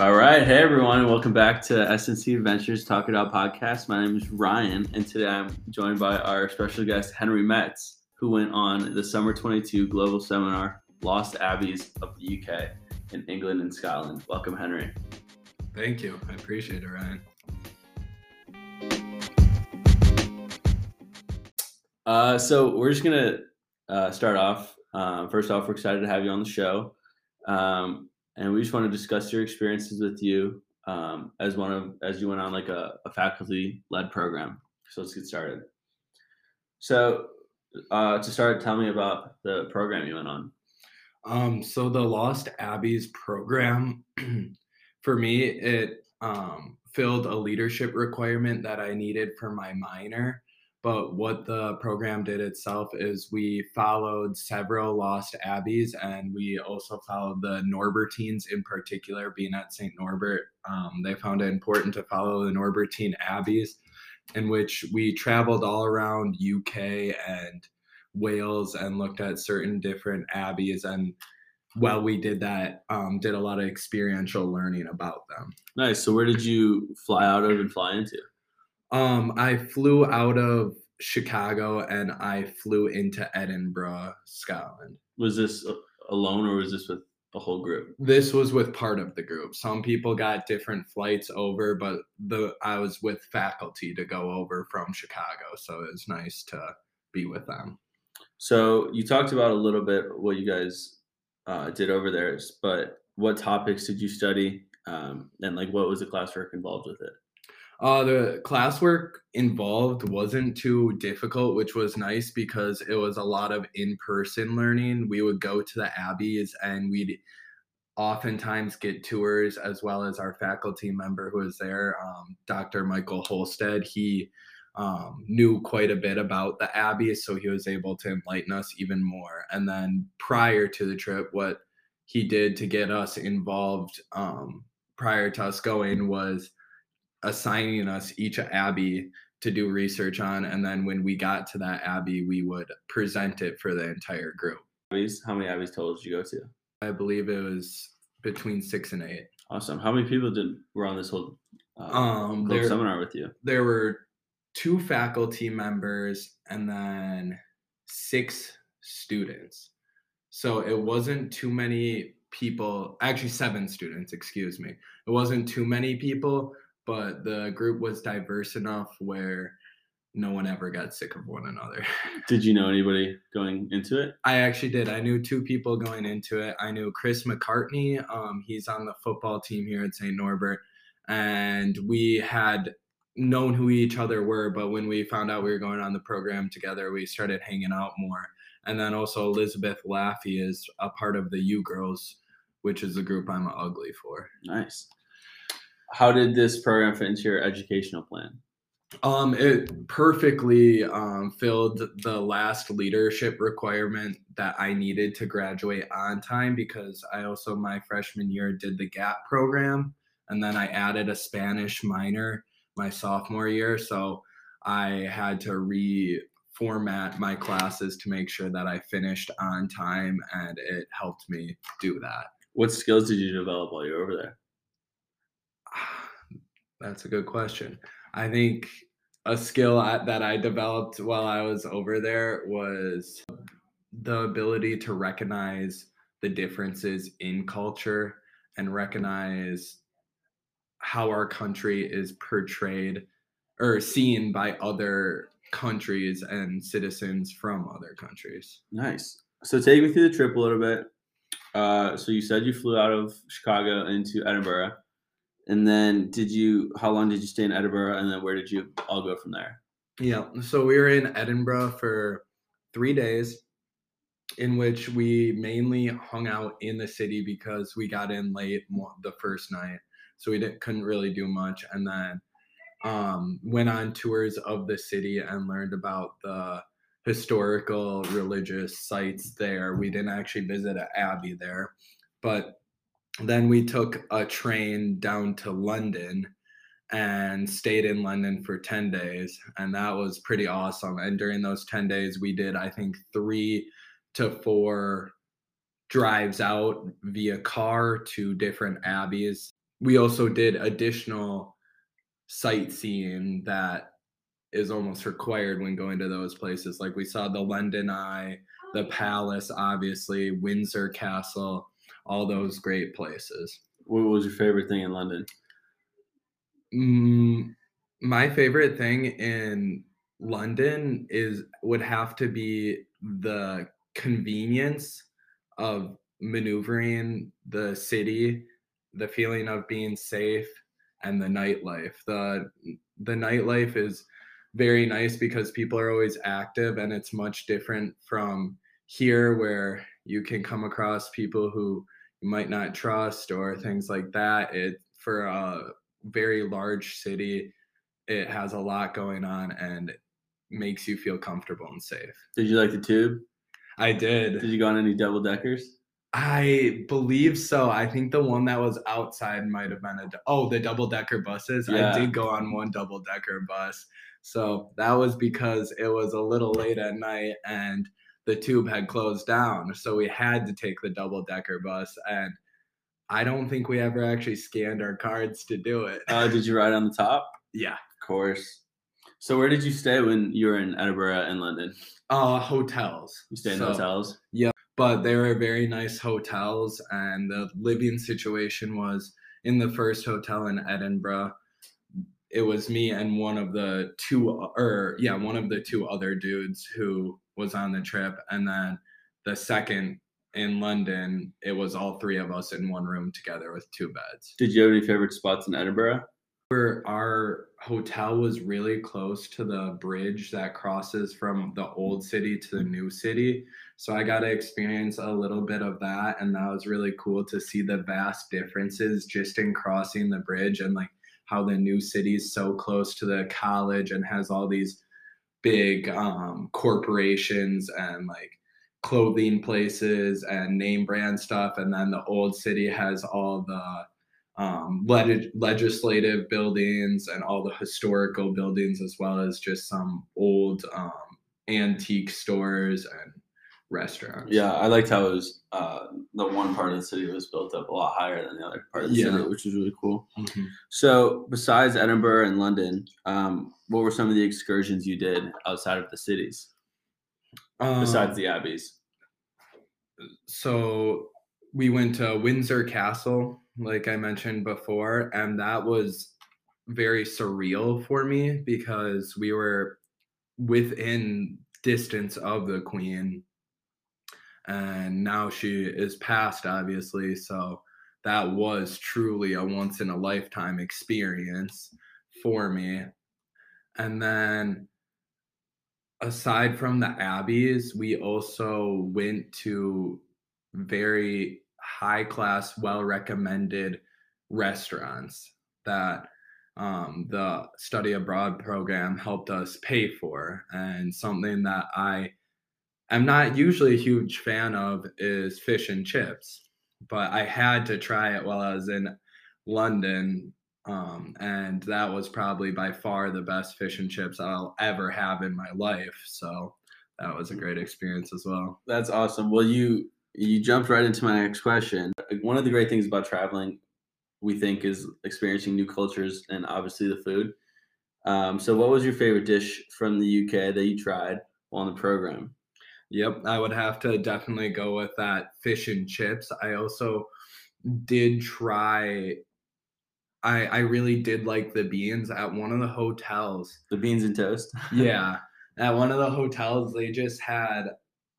All right, hey everyone, and welcome back to SNC Adventures Talk It Out podcast. My name is Ryan, and today I'm joined by our special guest Henry Metz, who went on the Summer 22 Global Seminar Lost Abbeys of the UK in England and Scotland. Welcome, Henry. Thank you. I appreciate it, Ryan. Uh, so we're just gonna uh, start off. Uh, first off, we're excited to have you on the show. Um, and we just want to discuss your experiences with you um, as one of as you went on like a, a faculty led program. So let's get started. So uh, to start, tell me about the program you went on. Um, so the Lost Abbeys program, for me, it um, filled a leadership requirement that I needed for my minor. But what the program did itself is we followed several lost abbeys and we also followed the Norbertines in particular, being at St. Norbert. Um, they found it important to follow the Norbertine abbeys, in which we traveled all around UK and Wales and looked at certain different abbeys. And while we did that, um, did a lot of experiential learning about them. Nice. So where did you fly out of and fly into? Um, I flew out of Chicago and I flew into Edinburgh, Scotland. Was this alone or was this with the whole group? This was with part of the group. Some people got different flights over, but the I was with faculty to go over from Chicago, so it was nice to be with them. So you talked about a little bit what you guys uh, did over there, but what topics did you study, um, and like what was the classwork involved with it? Uh, the classwork involved wasn't too difficult, which was nice because it was a lot of in person learning. We would go to the abbeys and we'd oftentimes get tours as well as our faculty member who was there, um, Dr. Michael Holstead. He um, knew quite a bit about the abbeys, so he was able to enlighten us even more. And then prior to the trip, what he did to get us involved um, prior to us going was assigning us each abbey to do research on and then when we got to that abbey we would present it for the entire group. Abbeys how many abbeys total did you go to? I believe it was between six and eight. Awesome. How many people did were on this whole uh, um there, seminar with you? there were two faculty members and then six students. So it wasn't too many people actually seven students excuse me. It wasn't too many people but the group was diverse enough where no one ever got sick of one another. Did you know anybody going into it? I actually did. I knew two people going into it. I knew Chris McCartney. Um, he's on the football team here at St. Norbert. And we had known who each other were, but when we found out we were going on the program together, we started hanging out more. And then also Elizabeth Laffey is a part of the U Girls, which is the group I'm ugly for. Nice how did this program fit into your educational plan? Um, it perfectly um, filled the last leadership requirement that I needed to graduate on time because I also my freshman year did the GAP program and then I added a Spanish minor my sophomore year, so I had to reformat my classes to make sure that I finished on time, and it helped me do that. What skills did you develop while you were over there? That's a good question. I think a skill that I developed while I was over there was the ability to recognize the differences in culture and recognize how our country is portrayed or seen by other countries and citizens from other countries. Nice. So take me through the trip a little bit. Uh, so you said you flew out of Chicago into Edinburgh. And then did you how long did you stay in Edinburgh and then where did you all go from there? Yeah. So we were in Edinburgh for 3 days in which we mainly hung out in the city because we got in late the first night. So we didn't couldn't really do much and then um, went on tours of the city and learned about the historical religious sites there. We didn't actually visit an abbey there, but then we took a train down to London and stayed in London for 10 days. And that was pretty awesome. And during those 10 days, we did, I think, three to four drives out via car to different abbeys. we also did additional sightseeing that is almost required when going to those places. Like we saw the London Eye, the oh. Palace, obviously, Windsor Castle, all those great places. What was your favorite thing in London? Mm, my favorite thing in London is would have to be the convenience of maneuvering the city, the feeling of being safe, and the nightlife. The the nightlife is very nice because people are always active and it's much different from here where you can come across people who you might not trust or things like that. It for a very large city, it has a lot going on and makes you feel comfortable and safe. Did you like the tube? I did. Did you go on any double deckers? I believe so. I think the one that was outside might have been a oh the double decker buses. Yeah. I did go on one double decker bus. So that was because it was a little late at night and the tube had closed down. So we had to take the double decker bus and I don't think we ever actually scanned our cards to do it. Uh, did you ride on the top? yeah. Of course. So where did you stay when you were in Edinburgh and London? Uh hotels. You stayed in So- hotels. Yeah. But they were very nice hotels and the living situation was in the first hotel in edinburgh it was me and one of the two or yeah one of the two other dudes who was on the trip and then the second in london it was all three of us in one room together with two beds Did you have any favorite spots in Edinburgh? where our hotel was really close to the bridge that crosses from the old city to the new city. So I got to experience a little bit of that. And that was really cool to see the vast differences just in crossing the bridge and like how the new city is so close to the college and has all these big um, corporations and like clothing places and name brand stuff. And then the old city has all the um, leg- legislative buildings and all the historical buildings, as well as just some old um, antique stores and restaurants. Yeah, I liked how it was. Uh, the one part of the city was built up a lot higher than the other part of the Yeah. city, which was really cool. Mhm. So, besides Edinburgh and London, um, what were some of the excursions you did outside of the cities, besides Um, the abbeys? so we went to Windsor Castle, like I mentioned before, and that was very surreal for me because we were within distance of the queen and now she is passed obviously so that was truly a once in a lifetime experience for me. And then aside from the abbeys we also went to very high class well recommended restaurants that um, the study abroad program helped us pay for and something that i am not usually a huge fan of is fish and chips but i had to try it while i was in london um, and that was probably by far the best fish and chips i'll ever have in my life so that was a great experience as well That's awesome. Well, you you jumped right into my next question. One of the great things about traveling, we think, is experiencing new cultures and obviously the food. Um, so, what was your favorite dish from the UK that you tried on the program? Yep, I would have to definitely go with that fish and chips. I also did try I I really did like the beans at one of the hotels. The beans and toast. Yeah. At one of the hotels they just had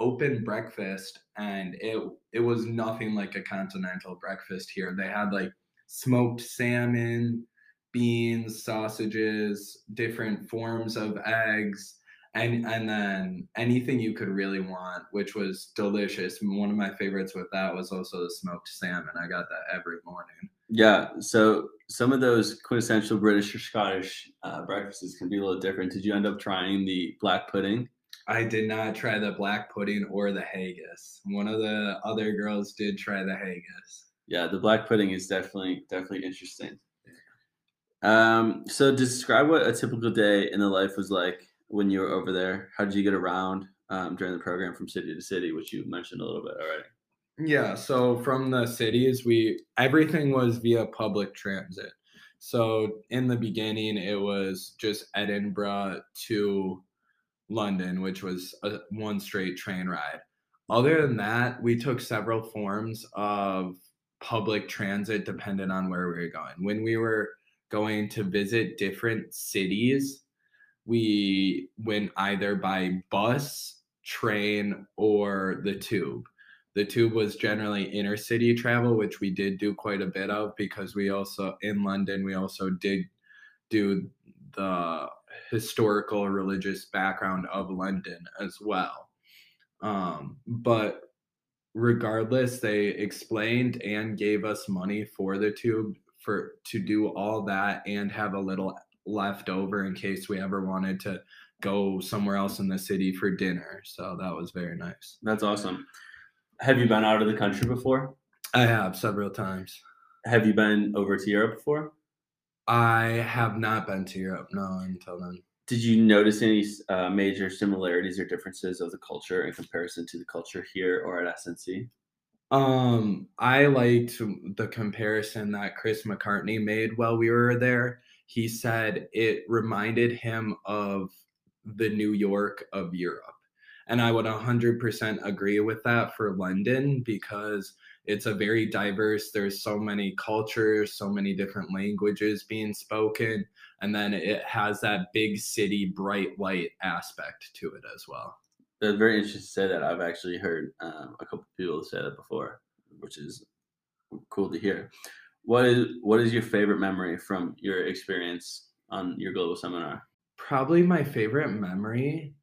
open breakfast and it it was nothing like a continental breakfast here. They had like smoked salmon, beans, sausages, different forms of eggs, and and then anything you could really want, which was delicious. One of my favorites with that was also the smoked salmon. I got that every morning. Yeah. So some of those quintessential British or Scottish uh, breakfasts can be a little different. Did you end up trying the black pudding? I did not try the black pudding or the haggis. One of the other girls did try the haggis. Yeah, the black pudding is definitely definitely interesting. Um, so describe what a typical day in the life was like when you were over there. How did you get around um, during the program from city to city, which you mentioned a little bit already? Yeah, so from the cities, we everything was via public transit. So in the beginning, it was just Edinburgh to London, which was a one straight train ride. Other than that, we took several forms of public transit depending on where we were going. When we were going to visit different cities, we went either by bus, train, or the tube. The tube was generally intercity travel, which we did do quite a bit of because we also, in London, we also did do the historical religious background of London as well. Um, but regardless, they explained and gave us money for the tube for to do all that and have a little left over in case we ever wanted to go somewhere else in the city for dinner. So that was very nice. That's awesome. Have you been out of the country before? I have several times. Have you been over to Europe before? I have not been to Europe, no, until then. Did you notice any uh, major similarities or differences of the culture in comparison to the culture here or at SNC? Um, I liked the comparison that Chris McCartney made while we were there. He said it reminded him of the New York of Europe. And I would 100% agree with that for London because it's a very diverse there's so many cultures so many different languages being spoken and then it has that big city bright light aspect to it as well. That's very interesting to say that. I've actually heard um, a couple people say that before which is cool to hear what is what is your favorite memory from your experience on your global seminar probably my favorite memory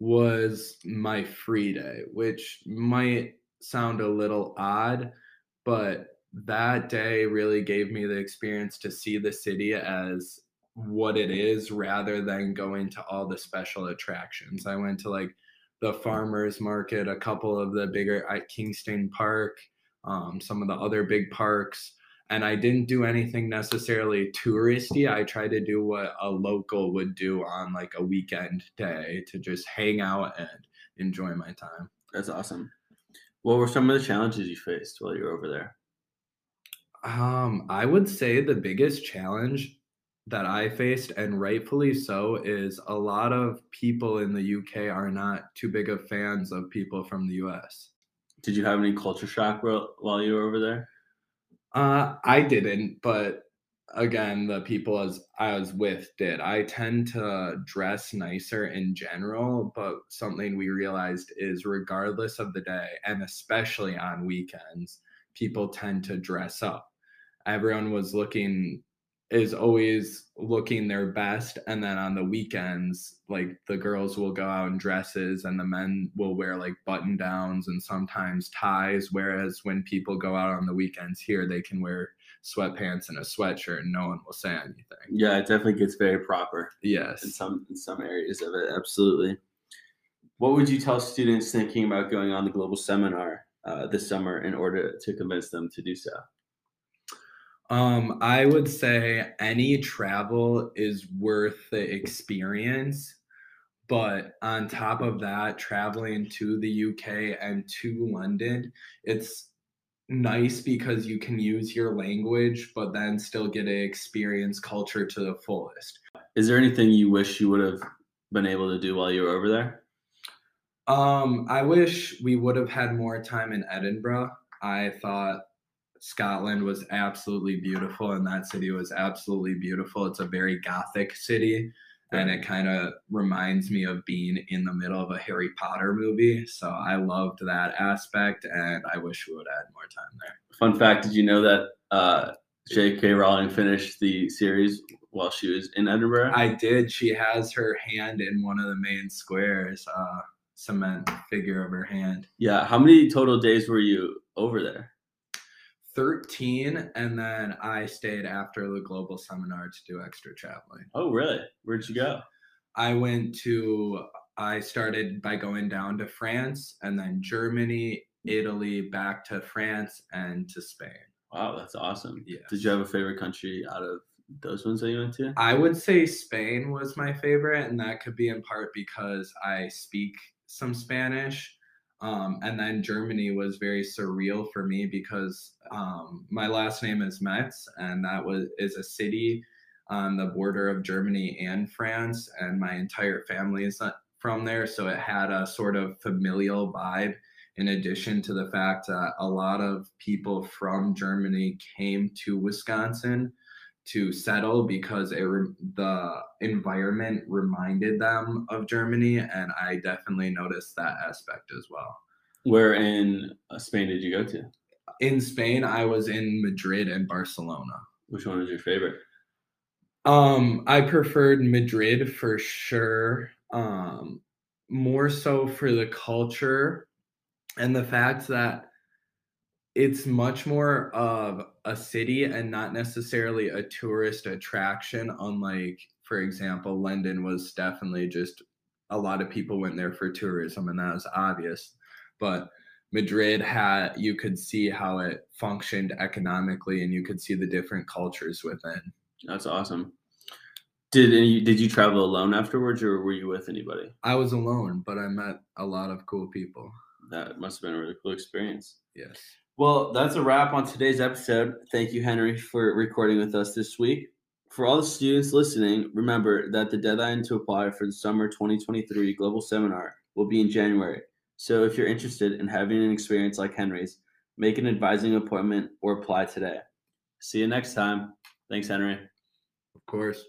was my free day which might sound a little odd, but that day really gave me the experience to see the city as what it is rather than going to all the special attractions. I went to like the farmers market, a couple of the bigger at Kingston Park, um, some of the other big parks, and I didn't do anything necessarily touristy. I tried to do what a local would do on like a weekend day to just hang out and enjoy my time. That's awesome. What were some of the challenges you faced while you were over there? Um, I would say the biggest challenge that I faced, and rightfully so, is a lot of people in the UK are not too big of fans of people from the US. Did you have any culture shock while you were over there? Uh, I didn't, but again, the people as I was with did. I tend to dress nicer in general, but something we realized is regardless of the day, and especially on weekends, people tend to dress up. Everyone was looking is always looking their best and then on the weekends like the girls will go out in dresses and the men will wear like button downs and sometimes ties whereas when people go out on the weekends here they can wear sweatpants and a sweatshirt and no one will say anything. Yeah, it definitely gets very proper. Yes. In some in some areas of it, absolutely. What would you tell students thinking about going on the global seminar uh, this summer in order to convince them to do so? Um, I would say any travel is worth the experience. But on top of that, traveling to the UK and to London, it's nice because you can use your language, but then still get to experience culture to the fullest. Is there anything you wish you would have been able to do while you were over there? Um, I wish we would have had more time in Edinburgh. I thought Scotland was absolutely beautiful and that city was absolutely beautiful. It's a very gothic city and it kind of reminds me of being in the middle of a Harry Potter movie. So I loved that aspect, and I wish we would add more time there. Fun fact: Did you know that uh, J.K. Rowling finished the series while she was in Edinburgh? I did. She has her hand in one of the main squares, uh, cement figure of her hand. Yeah. How many total days were you over there? 13 and then i stayed after the global seminar to do extra traveling. Oh really? Where'd you go? I went to i started by going down to france and then germany italy back to france and to spain. Wow that's awesome. Yeah did you have a favorite country out of those ones that you went to? I would say spain was my favorite and that could be in part because i speak some spanish Um, and then Germany was very surreal for me because um, my last name is Metz, and that was is a city on the border of Germany and France, and my entire family is from there, so it had a sort of familial vibe. In addition to the fact that a lot of people from Germany came to Wisconsin to settle because it the environment reminded them of Germany, and I definitely noticed that aspect as well. Where in uh, Spain did you go to? In Spain, I was in Madrid and Barcelona. Which one was your favorite? Um, I preferred Madrid for sure. Um, more so for the culture and the fact that it's much more of a city and not necessarily a tourist attraction unlike for example london was definitely just a lot of people went there for tourism and that was obvious. But madrid had you could see how it functioned economically and you could see the different cultures within. That's awesome. Did any, did you travel alone afterwards or were you with anybody? I was alone but i met a lot of cool people. That must have been a really cool experience. Yes well, that's a wrap on today's episode. Thank you, Henry, for recording with us this week. For all the students listening, remember that the deadline to apply for the summer 2023 global seminar will be in January. So if you're interested in having an experience like Henry's, make an advising appointment or apply today. See you next time. Thanks, Henry. Of course.